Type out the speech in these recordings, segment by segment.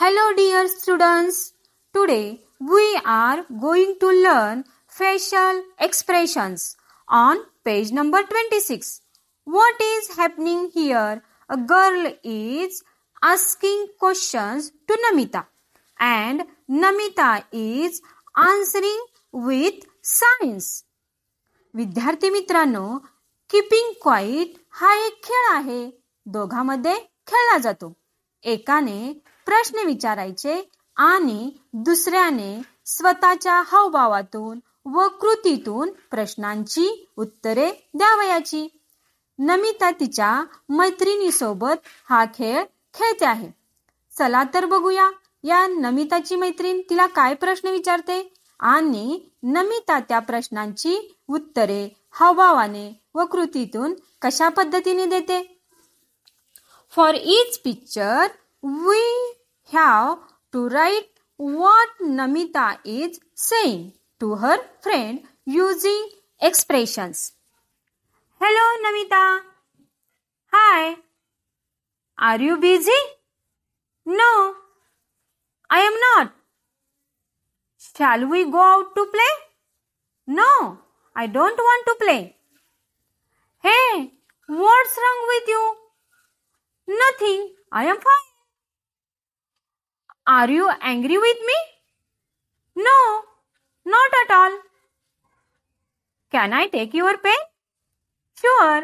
Hello dear students. Today we are going to learn facial expressions on page number 26. What is happening here? A girl is asking questions to Namita and Namita is answering with signs. विद्यार्थी मित्रांनो keeping quiet हा एक खेळ आहे दोघांमध्ये खेळला जातो एकाने प्रश्न विचारायचे आणि दुसऱ्याने स्वतःच्या हावभावातून व कृतीतून प्रश्नांची उत्तरे द्यावयाची. नमिता तिच्या मैत्रिणीसोबत हा खेळ खेळते आहे. चला तर बघूया या नमिताची मैत्रीण तिला काय प्रश्न विचारते आणि नमिता त्या प्रश्नांची उत्तरे हावभावाने व कृतीतून कशा पद्धतीने देते? For each picture we have to write what Namita is saying to her friend using expressions. Hello Namita. Hi. Are you busy? No. I am not. Shall we go out to play? No. I don't want to play. Hey, what's wrong with you? Nothing. I am fine. Are you angry with me? No, not at all. Can I take your pen? Sure.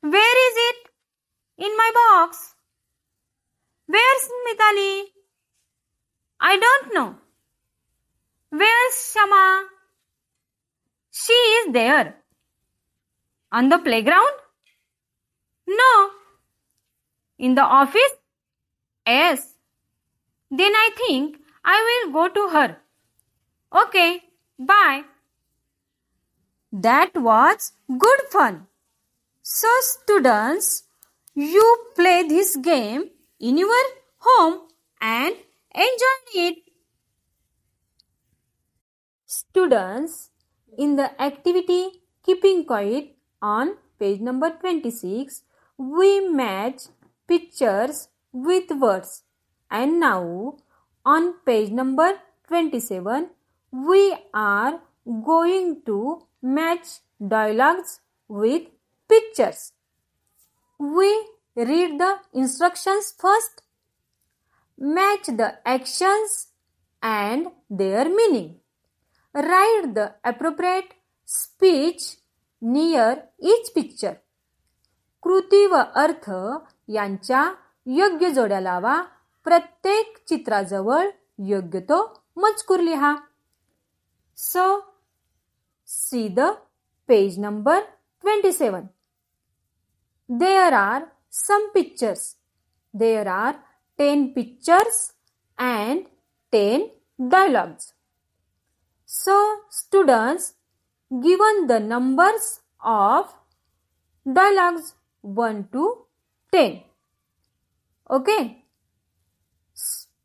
Where is it? In my box. Where's Mitali? I don't know. Where's Shama? She is there. On the playground? No. In the office? Yes. Then I think I will go to her. Okay, bye. That was good fun. So, students, you play this game in your home and enjoy it. Students, in the activity Keeping Quiet on page number 26, we match pictures with words. And now, on page number 27, we are going to match dialogues with pictures. We read the instructions first, match the actions and their meaning. Write the appropriate speech near each picture. कृती व अर्थ यांच्या योग्य जोड्या लावा प्रत्येक चित्राजवळ योग्य तो मजकूर लिहा. So see the page number twenty seven there are some pictures there are ten pictures and ten dialogues so students given the numbers of dialogues 1 to 10 okay?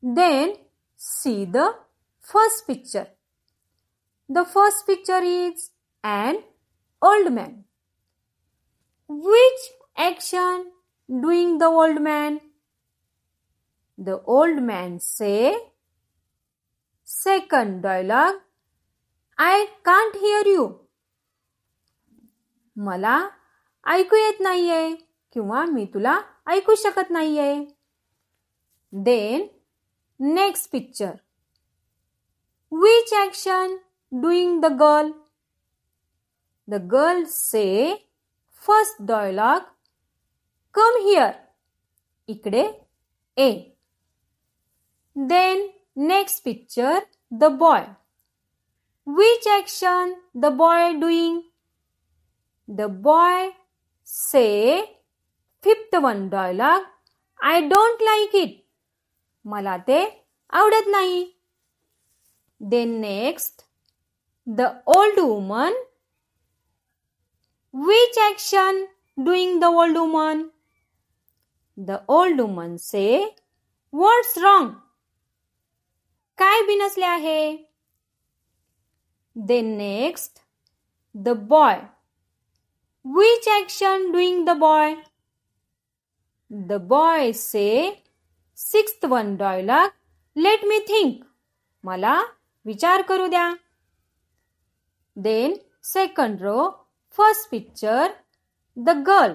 Then see the first picture the first picture is an old man which action doing the old man the old man say second dialogue i can't hear you मला ऐकू येत नाहीये किंवा मी तुला ऐकू शकत नाहीये then next picture which action doing the girl the girl say first dialogue come here इकडे ए then next picture the boy which action the boy doing The boy say fifth one dialogue I don't like it मला ते आवडत नाही. Then next the old woman which action doing the old woman the old woman say what's wrong काय बिनसले आहे? Then next the boy which action doing the boy the boy say sixth one dialogue let me think मला विचार करू द्या. Then second row first picture the girl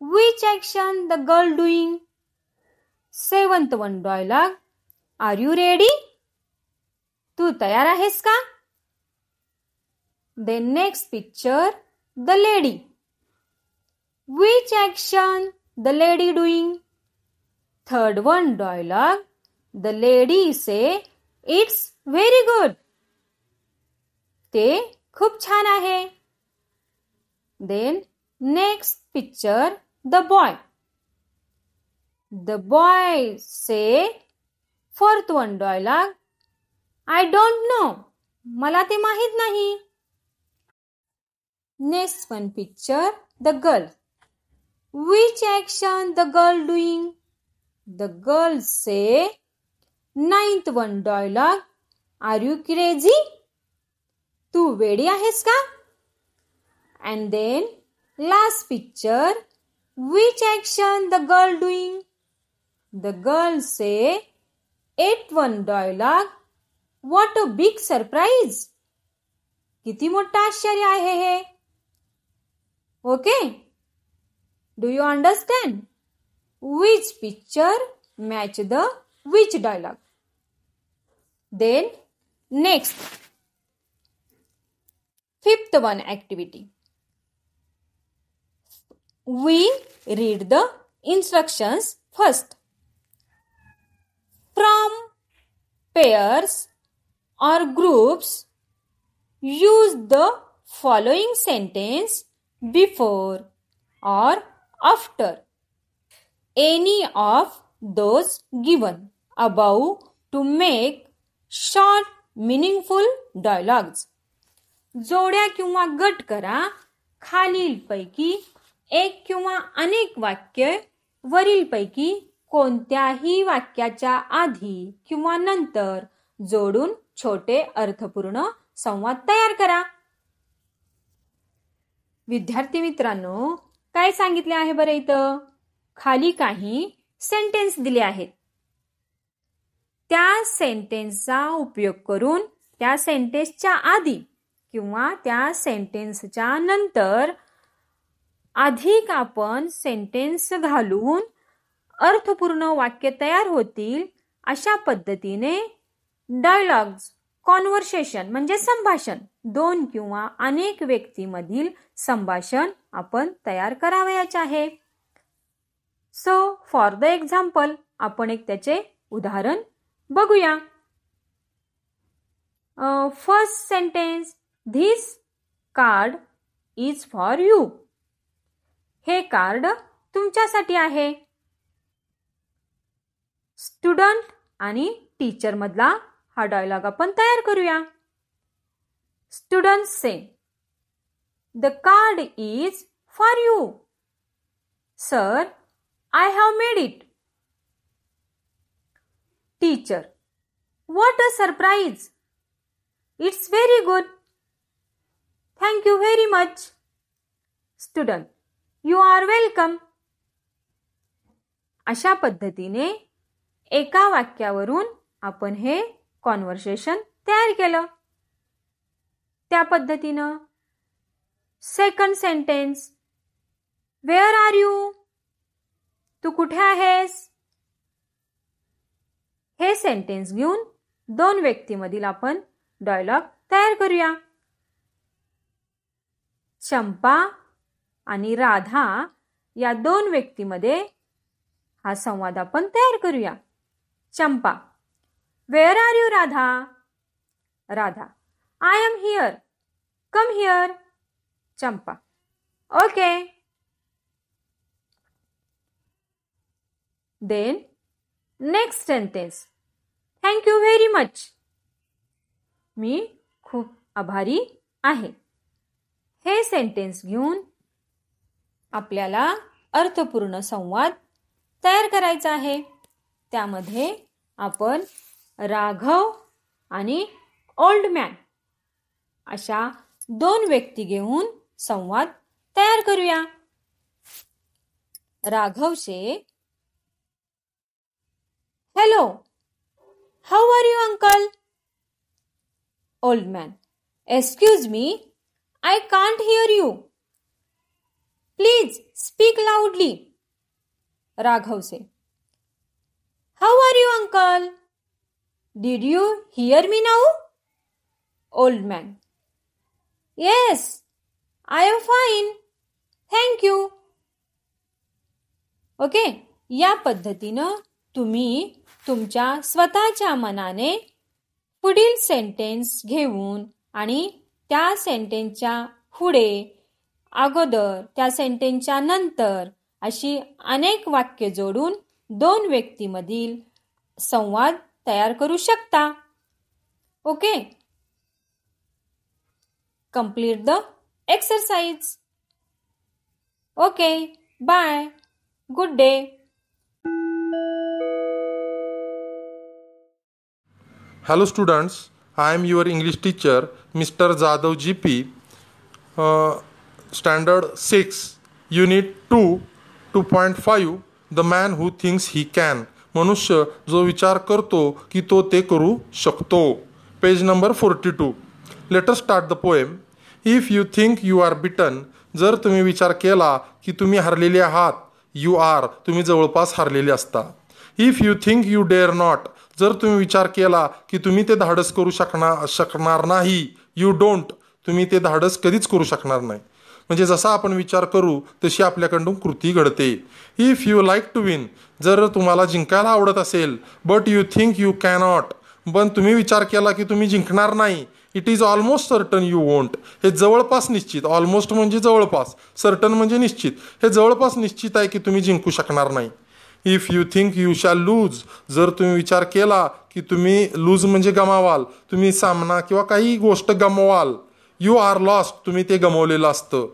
which action the girl doing seventh one dialogue are you ready तू तयार आहेस का? Then next picture the lady which action the lady doing third one dialogue the lady say it's very good ते खूप छान आहे then next picture the boy the boy say fourth one dialogue I don't know मला ते माहीत नाही next one picture the girl which action the girl doing The girl say ninth one dialogue are you crazy तू वेडी आहेस का? And then last picture which action the girl doing the girl say eight one dialogue what a big surprise किती मोठं आश्चर्य आहे हे. Okay do you understand which picture match the which dialogue. Then next fifth one activity. We read the instructions first. From pairs or groups, use the following sentence before or after any of those given above to make short, meaningful dialogues. जोड्या किंवा गट करा खालीलपैकी एक किंवा अनेक वाक्य वरीलपैकी कोणत्याही वाक्याच्या आधी किंवा नंतर जोडून छोटे अर्थपूर्ण संवाद तयार करा विद्यार्थी मित्रांनो काय सांगितले आहे बरं इथं खाली काही सेंटेन्स दिले आहेत. त्या सेंटेन्सचा उपयोग करून त्या सेंटेन्सच्या आधी किंवा त्या सेंटेन्सच्या नंतर अधिक आपण सेंटेन्स घालून अर्थपूर्ण वाक्य तयार होतील अशा पद्धतीने डायलॉग्स कॉन्व्हर्सेशन म्हणजे संभाषण. दोन किंवा अनेक व्यक्तीमधील संभाषण आपण तयार करावयाचे आहे. सो फॉर द एक्झाम्पल आपण एक त्याचे उदाहरण बघूया. First sentence this card is for you हे कार्ड तुमच्यासाठी आहे. स्टुडंट आणि टीचर मधला हा डायलॉग आपण तयार करूया. Student say the card is for you sir I have made it teacher what a surprise it's very good thank you very much student you are welcome अशा पद्धतीने एका वाक्यावरून आपण हे कॉन्व्हर्सेशन तयार केलं. त्या पद्धतीनं second sentence where are you तू कुठे आहेस? हे सेंटेन्स घेऊन दोन व्यक्तीमधील आपण डायलॉग तयार करूया. चंपा आणि राधा या दोन व्यक्तीमध्ये हा संवाद आपण तयार करूया. Champa where are you Radha? Radha I am here come here Champa okay then next sentence Thank you very much मी खूप आभारी आहे. हे सेंटेन्स घेऊन आपल्याला अर्थपूर्ण संवाद तयार करायचा आहे. त्यामध्ये आपण राघव आणि ओल्ड मॅन अशा दोन व्यक्ती घेऊन संवाद तयार करूया. Raghav say hello how are you uncle old man excuse me I can't hear you please speak loudly Raghav say how are you uncle did you hear me now old man yes I am fine thank you okay या पद्धतीनं तुम्ही तुमच्या स्वतःच्या मनाने पुढील sentence घेऊन आणि त्या सेंटेन्सच्या पुढे अगोदर त्या सेंटेन्सच्या नंतर अशी अनेक वाक्य जोडून दोन व्यक्तीमधील संवाद तयार करू शकता. Okay? Complete the exercise okay bye hello students I am your English teacher mister Jadhav G P standard six unit two two point five the man who thinks he can मनुष्य जो विचार करतो की तो ते करू शकतो. Page number forty two letter start the poem if you think you are beaten जर तुम्ही विचार केला की तुम्ही हरलेले आहात यू आर तुम्ही जवळपास हरलेले असता. If you think you dare not जर तुम्ही विचार केला की तुम्ही ते धाडस करू शकणार शकणार नाही यू डोंट तुम्ही ते धाडस कधीच करू शकणार नाही. म्हणजे जसा आपण विचार करू तशी आपल्याकडून कृती घडते. If you like to win जर तुम्हाला जिंकायला आवडत असेल but you think you cannot पण तुम्ही विचार केला की तुम्ही जिंकणार नाही it is almost certain you won't हे जवळपास निश्चित ऑलमोस्ट म्हणजे जवळपास सर्टन म्हणजे निश्चित. हे जवळपास निश्चित आहे की तुम्ही जिंकू शकणार नाही. If you think you shall lose जर तुम्ही विचार केला की तुम्ही लूज म्हणजे गमावाल तुम्ही सामना किंवा काही गोष्ट गमवाल यू आर लॉस्ट तुम्ही ते गमवलेलं असतं.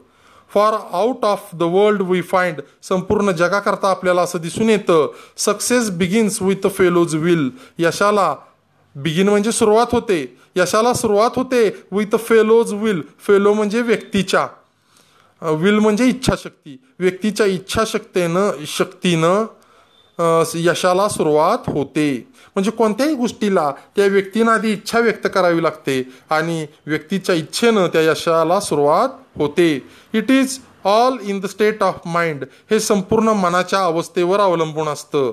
For out of the world we find संपूर्ण जगाकरता आपल्याला असं दिसून येतं success begins with fellow's will यशाला बिगिन म्हणजे सुरुवात होते यशाला सुरुवात होते विथ फेलोज विल फेलो म्हणजे व्यक्तीच्या. Uh, विल म्हणजे इच्छाशक्ती. व्यक्तीच्या इच्छाशक्तीनं शक्तीनं यशाला सुरुवात होते. म्हणजे कोणत्याही गोष्टीला त्या व्यक्तीनं आधी इच्छा व्यक्त करावी लागते आणि व्यक्तीच्या इच्छेनं त्या यशाला सुरुवात होते. It is all in the state of mind हे संपूर्ण मनाच्या अवस्थेवर अवलंबून असतं.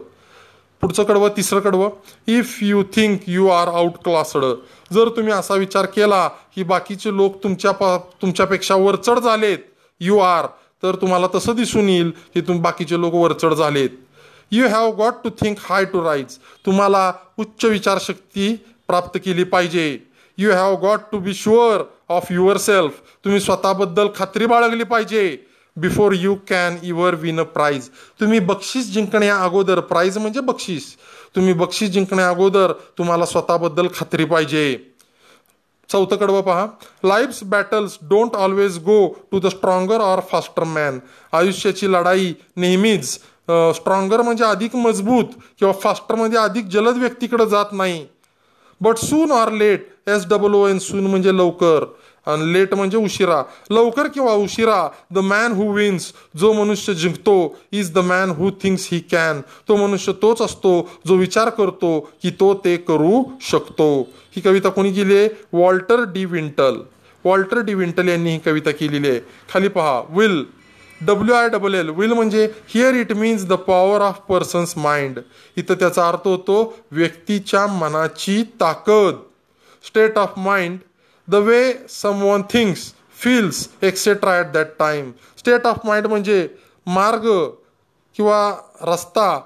पुढचं कडवं तिसरं कडवं. If you think you are outclassed जर तुम्ही असा विचार केला की बाकीचे लोक तुमच्या तुमच्यापेक्षा वरचढ झालेत यू आर तर तुम्हाला तसं दिसून येईल की तुम बाकीचे लोक वरचढ झालेत. You have got to think high to rise तुम्हाला उच्च विचारशक्ती प्राप्त केली पाहिजे. You have got to be sure of yourself तुम्ही स्वतःबद्दल खात्री बाळगली पाहिजे. Before you can your win a prize तुम्ही बक्षीस जिंकण्या अगोदर प्राईज म्हणजे बक्षीस. तुम्ही बक्षीस जिंकण्या अगोदर तुम्हाला स्वतःबद्दल खात्री पाहिजे. चौथं कडवं पहा. Life's battles don't always go to the stronger or faster man आयुष्याची लढाई नेहमीच स्ट्रॉंगर म्हणजे अधिक मजबूत किंवा फास्टर म्हणजे अधिक जलद व्यक्तीकडे जात नाही. But soon or late S double O N soon म्हणजे लवकर आणि लेट म्हणजे उशिरा. लवकर किंवा उशिरा द मॅन हू विन्स जो मनुष्य जिंकतो is the man who thinks he can तो मनुष्य तोच असतो जो विचार करतो की तो ते करू शकतो. ही कविता कोणी केली आहे Walter D Wintle. Walter D Wintle यांनी ही कविता केलेली आहे. खाली पहा. Will W I double L will म्हणजे here it means the power of person's mind इथं त्याचा अर्थ होतो व्यक्तीच्या मनाची ताकद. State of mind the way someone thinks feels etcetera at that time state of mind म्हणजे मार्ग किंवा रस्ता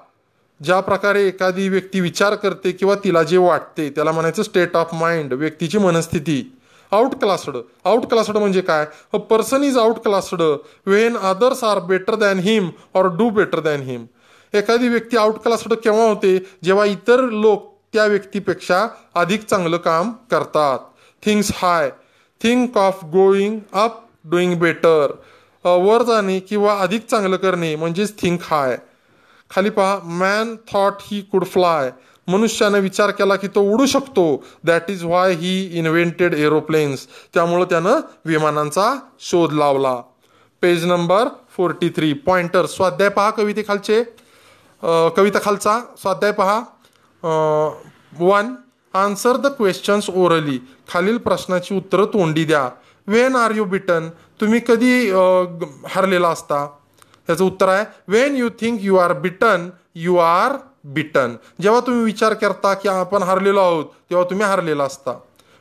ज्या प्रकारे एखादी व्यक्ती विचार करते किंवा तिला जे वाटते त्याला म्हणायचं स्टेट ऑफ माइंड व्यक्तीची मनस्थिती. आउट क्लासड. आउट क्लासड म्हणजे काय? A person is outclassed. When others are better than him or do better than him एखादी व्यक्ती आउट क्लासड केव्हा होते? जेव्हा इतर लोक त्या व्यक्तीपेक्षा अधिक चांगलं काम करतात. Thinks high think of going up doing better वर जाणे किंवा अधिक चांगलं करणे म्हणजेच थिंक हाय खाली पहा man thought he could fly मनुष्याने विचार केला की तो उडू शकतो. That is why he invented aeroplanes त्यामुळं त्यानं विमानांचा शोध लावला. Page number forty three pointer स्वाध्याय पहा कवितेखालचे. कविता खालचा स्वाध्याय पहा. One answer the questions orally खालील प्रश्नाची उत्तरं तोंडी द्या. वेन आर यू बिटन तुम्ही कधी हरलेला असता? याचं उत्तर आहे. When you think you are beaten you are beaten जेव्हा तुम्ही विचार करता की आपण हरलेलो आहोत तेव्हा तुम्ही हरलेला असता.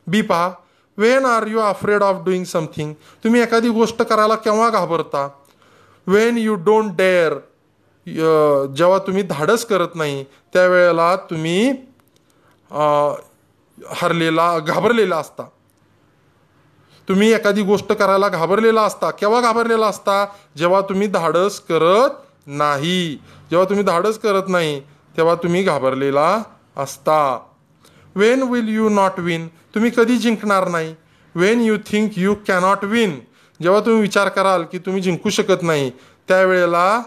बी पहा. When are you afraid of doing something तुम्ही एखादी गोष्ट करायला केव्हा घाबरता? वेन यू डोंट डेअर जेव्हा तुम्ही धाडस करत नाही त्यावेळेला तुम्ही हरलेला घाबरलेला असता. तुम्ही एखादी गोष्ट करायला घाबरलेला असता. केव्हा घाबरलेला असता? जेव्हा तुम्ही धाडस करत नाही. जेव्हा तुम्ही धाडस करत नाही तेव्हा तुम्ही घाबरलेला असता. When will you not win तुम्ही कधी जिंकणार नाही. When you think you cannot win जेव्हा तुम्ही विचार कराल की तुम्ही जिंकू शकत नाही त्यावेळेला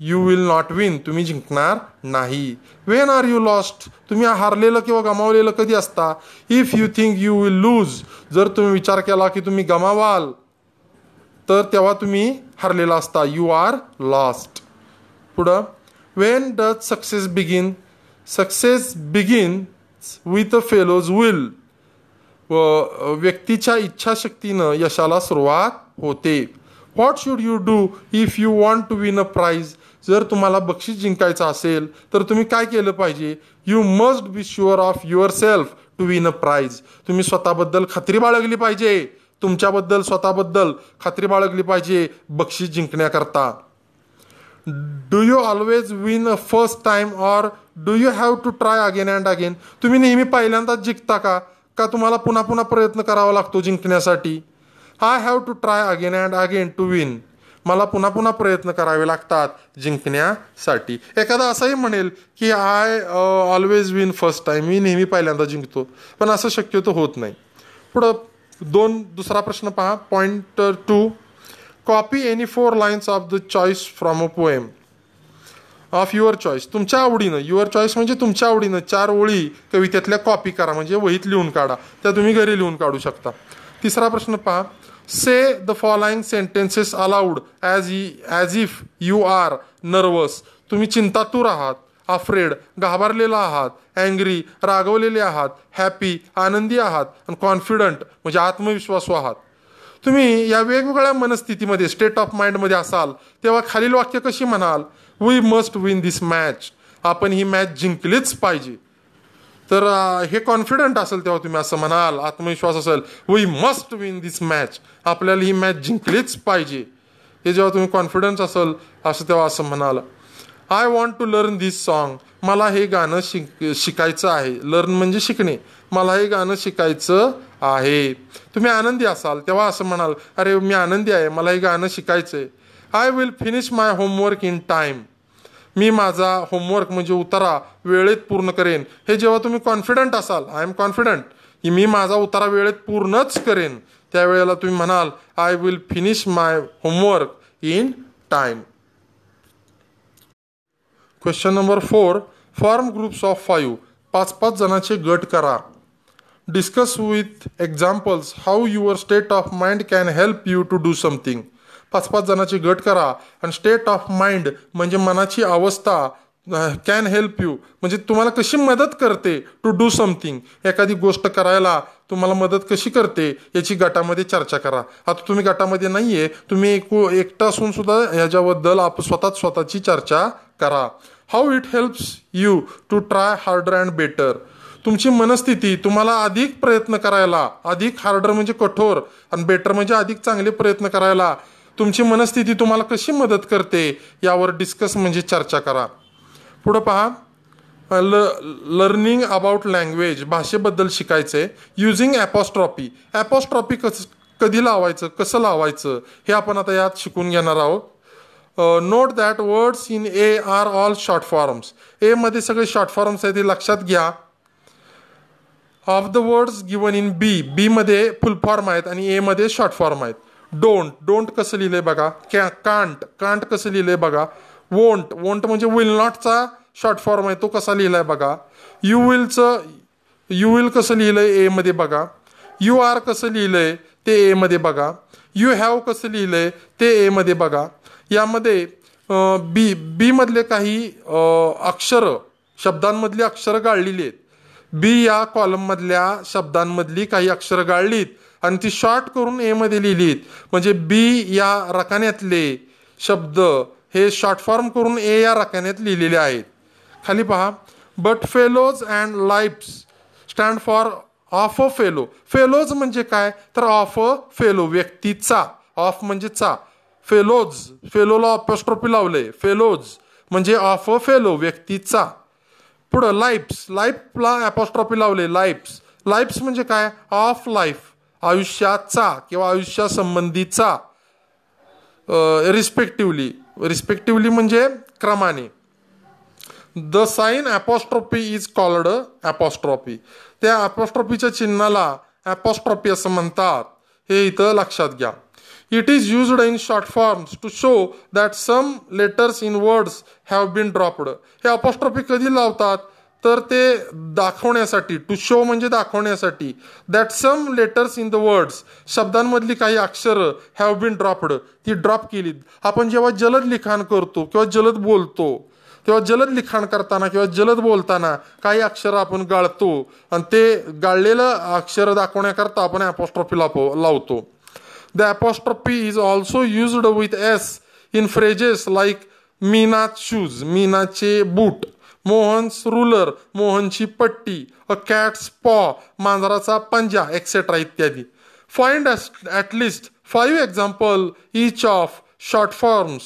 यू विल नॉट विन तुम्ही जिंकणार नाही. वेन आर यू लॉस्ट तुम्ही हारलेलं किंवा गमावलेलं कधी असता? If you think you will lose जर तुम्ही विचार केला की तुम्ही गमावाल तर तेव्हा तुम्ही हरलेला असता. यू आर लॉस्ट पुढं. When does success begin? Success begin with a fellow's will व व्यक्तीच्या इच्छाशक्तीनं यशाला सुरुवात होते. What should you do if you want to win a prize जर तुम्हाला बक्षीस जिंकायचं असेल तर तुम्ही काय केलं पाहिजे? You must be sure of yourself to win a prize तुम्ही स्वतःबद्दल खात्री बाळगली पाहिजे. तुमच्याबद्दल स्वतःबद्दल खात्री बाळगली पाहिजे बक्षीस जिंकण्याकरता. Do you always win a first time or do you have to try again and again तुम्ही नेहमी पहिल्यांदाच जिंकता का? का तुम्हाला पुन्हा पुन्हा प्रयत्न करावा लागतो जिंकण्यासाठी? I have to try again and again to win मला पुन्हा पुन्हा प्रयत्न करावे लागतात जिंकण्यासाठी. एखादा असंही म्हणेल की I always win first time मी नेहमी पहिल्यांदा जिंकतो. पण असं शक्यतो होत नाही. पुढं दोन दुसरा प्रश्न पहा. Point two copy any four lines of the choice from a poem of your choice तुमच्या आवडीनं. युअर चॉईस म्हणजे तुमच्या आवडीनं. चार ओळी कवितेतल्या कॉपी करा. म्हणजे वहीत लिहून काढा. त्या तुम्ही घरी लिहून काढू शकता. तिसरा प्रश्न पहा. Say the following sentences aloud as as if you are nervous तुम्ही चिंतातूर आहात. अफ्रेड घाबरलेला आहात. अँग्री रागवलेले आहात. हॅपी आनंदी आहात. आणि कॉन्फिडंट म्हणजे आत्मविश्वासू आहात. तुम्ही या वेगवेगळ्या मनस्थितीमध्ये स्टेट ऑफ माइंडमध्ये असाल तेव्हा खालील वाक्य कशी म्हणाल? We must win this match आपण ही मॅच जिंकलीच पाहिजे. तर हे कॉन्फिडंट असेल तेव्हा तुम्ही असं म्हणाल आत्मविश्वास असेल we must win this match आपल्याला ही मॅच जिंकलीच पाहिजे. हे जेव्हा तुम्ही कॉन्फिडन्स असेल असं तेव्हा असं म्हणाल. I want to learn this song मला हे गाणं शिक शिकायचं आहे. लर्न म्हणजे शिकणे. मला हे गाणं शिकायचं आहे. तुम्ही आनंदी असाल तेव्हा असं म्हणाल अरे मी आनंदी आहे मला हे गाणं शिकायचं आहे I will finish my homework in time मी माझा होमवर्क म्हणजे उतारा वेळेत पूर्ण करेन. हे जेव्हा तुम्ही कॉन्फिडंट असाल आय एम कॉन्फिडंट की मी माझा उतारा वेळेत पूर्णच करेन. त्यावेळेला तुम्ही म्हणाल I will finish my homework in time question number four form groups of five पाच पाच जणांचे गट करा. Discuss with examples how your state of mind can help you to do something पाच पाच जणांचे गट करा आणि स्टेट ऑफ माइंड म्हणजे मनाची अवस्था कॅन हेल्प यू म्हणजे तुम्हाला कशी मदत करते टू डू समथिंग एखादी गोष्ट करायला तुम्हाला मदत कशी करते याची गटामध्ये चर्चा करा. आता तुम्ही गटामध्ये नाही आहे तुम्ही एक एकटा असून सुद्धा ह्याच्याबद्दल आप स्वतः स्वतःची चर्चा करा. How it helps you to try harder and better तुमची मनस्थिती तुम्हाला अधिक प्रयत्न करायला अधिक हार्डर म्हणजे कठोर आणि बेटर म्हणजे अधिक चांगले प्रयत्न करायला तुमची मनस्थिती तुम्हाला कशी मदत करते यावर डिस्कस म्हणजे चर्चा करा. पुढं पहा. ल लर्निंग अबाउट लँग्वेज भाषेबद्दल शिकायचं. आहे युझिंग ॲपॉस्ट्रॉपी ॲपॉस्ट्रॉपी कस कधी लावायचं कसं लावायचं हे आपण आता यात शिकून घेणार आहोत. Note that words in A are all short forms एमध्ये सगळे शॉर्ट फॉर्म्स आहेत ते लक्षात घ्या. Of the words given in B B मध्ये फुल फॉर्म आहेत आणि ए मध्ये शॉर्ट फॉर्म आहेत. डोंट डोंट कसं लिहिलंय बघा? कॅ कांट कांट कसं लिहिलंय बघा? वोंट वोंट म्हणजे विल नॉटचा शॉर्ट फॉर्म आहे तो कसा लिहिलाय बघा? यू विलचं यू विल कसं लिहिलंय ए मध्ये बघा? यू आर कसं लिहिलंय ते ए मध्ये बघा? यू हॅव कसं लिहिलंय ते ए मध्ये बघा? यामध्ये बी बी मधले काही अक्षर शब्दांमधली अक्षरं गाळलेली आहेत. बी या कॉलममधल्या शब्दांमधली काही अक्षरं गाळलीत आणि ती शॉर्ट करून एमध्ये लिहिलीत. म्हणजे बी या रकान्यातले शब्द हे शॉर्ट फॉर्म करून ए या रकान्यात लिहिलेले आहेत. खाली पहा. But fellow's and life's stand for of a fellow fellow's म्हणजे काय? तर ऑफ अ फेलो व्यक्तीचा. ऑफ म्हणजे चा. फेलोज फेलोला अपॉस्ट्रॉफी लावले फेलोज म्हणजे ऑफ अ फेलो व्यक्तीचा. पुढं लाईप्स लाईफला ॲपॉस्ट्रॉफी लावले लाईप्स लाईप्स म्हणजे काय? ऑफ लाईफ आयुष्याचा किंवा आयुष्यासंबंधीचा. रिस्पेक्टिवली रिस्पेक्टिवली म्हणजे क्रमाने. The sign apostrophe is called apostrophe त्या ॲपॉस्ट्रॉफीच्या चिन्हाला ॲपॉस्ट्रॉफी असं म्हणतात. हे इथं लक्षात घ्या. It is used in short forms to show that some letters in words have been dropped. हे अपॉस्ट्रॉफी कधी लावतात? तर ते दाखवण्यासाठी टू शो म्हणजे दाखवण्यासाठी that some letters in the words शब्दांमधली काही अक्षरं हॅव बीन ड्रॉप्ड ती ड्रॉप केलीत. आपण जेव्हा जलद लिखाण करतो किंवा जलद बोलतो तेव्हा जलद लिखाण करताना किंवा जलद बोलताना काही अक्षरं आपण गाळतो आणि ते गाळलेलं अक्षर दाखवण्याकरता आपण अपॉस्ट्रॉफी लावतो. The apostrophe is also used with S in phrases like Meena's shoes मीनाचे बूट मोहन्स रुलर मोहनची पट्टी अ कॅट्स पॉ मांजराचा पंजा एक्सेट्रा इत्यादी find at least five examples each of short forms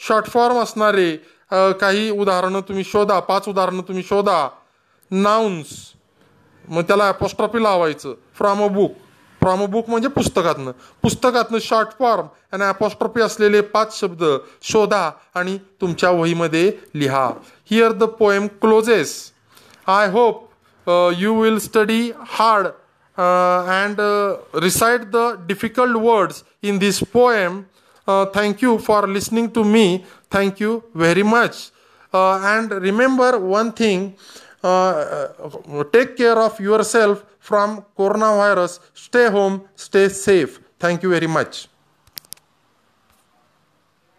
short form असणारे काही उदाहरणं तुम्ही शोधा पाच उदाहरणं तुम्ही शोधा. नाउन्स मग त्याला अपोस्ट्रॉफी लावायचं. From a book from a book म्हणजे पुस्तकातनं. पुस्तकातनं शॉर्ट फॉर्म आणि अपोस्ट्रॉफी असलेले पाच शब्द शोधा आणि तुमच्या वहीमध्ये लिहा. Here the poem closes I hope you will study hard and recite the difficult words in this poem thank you for listening to me thank you very much and remember one thing remember uh, take care of yourself from coronavirus. Stay home stay safe. Thank you very much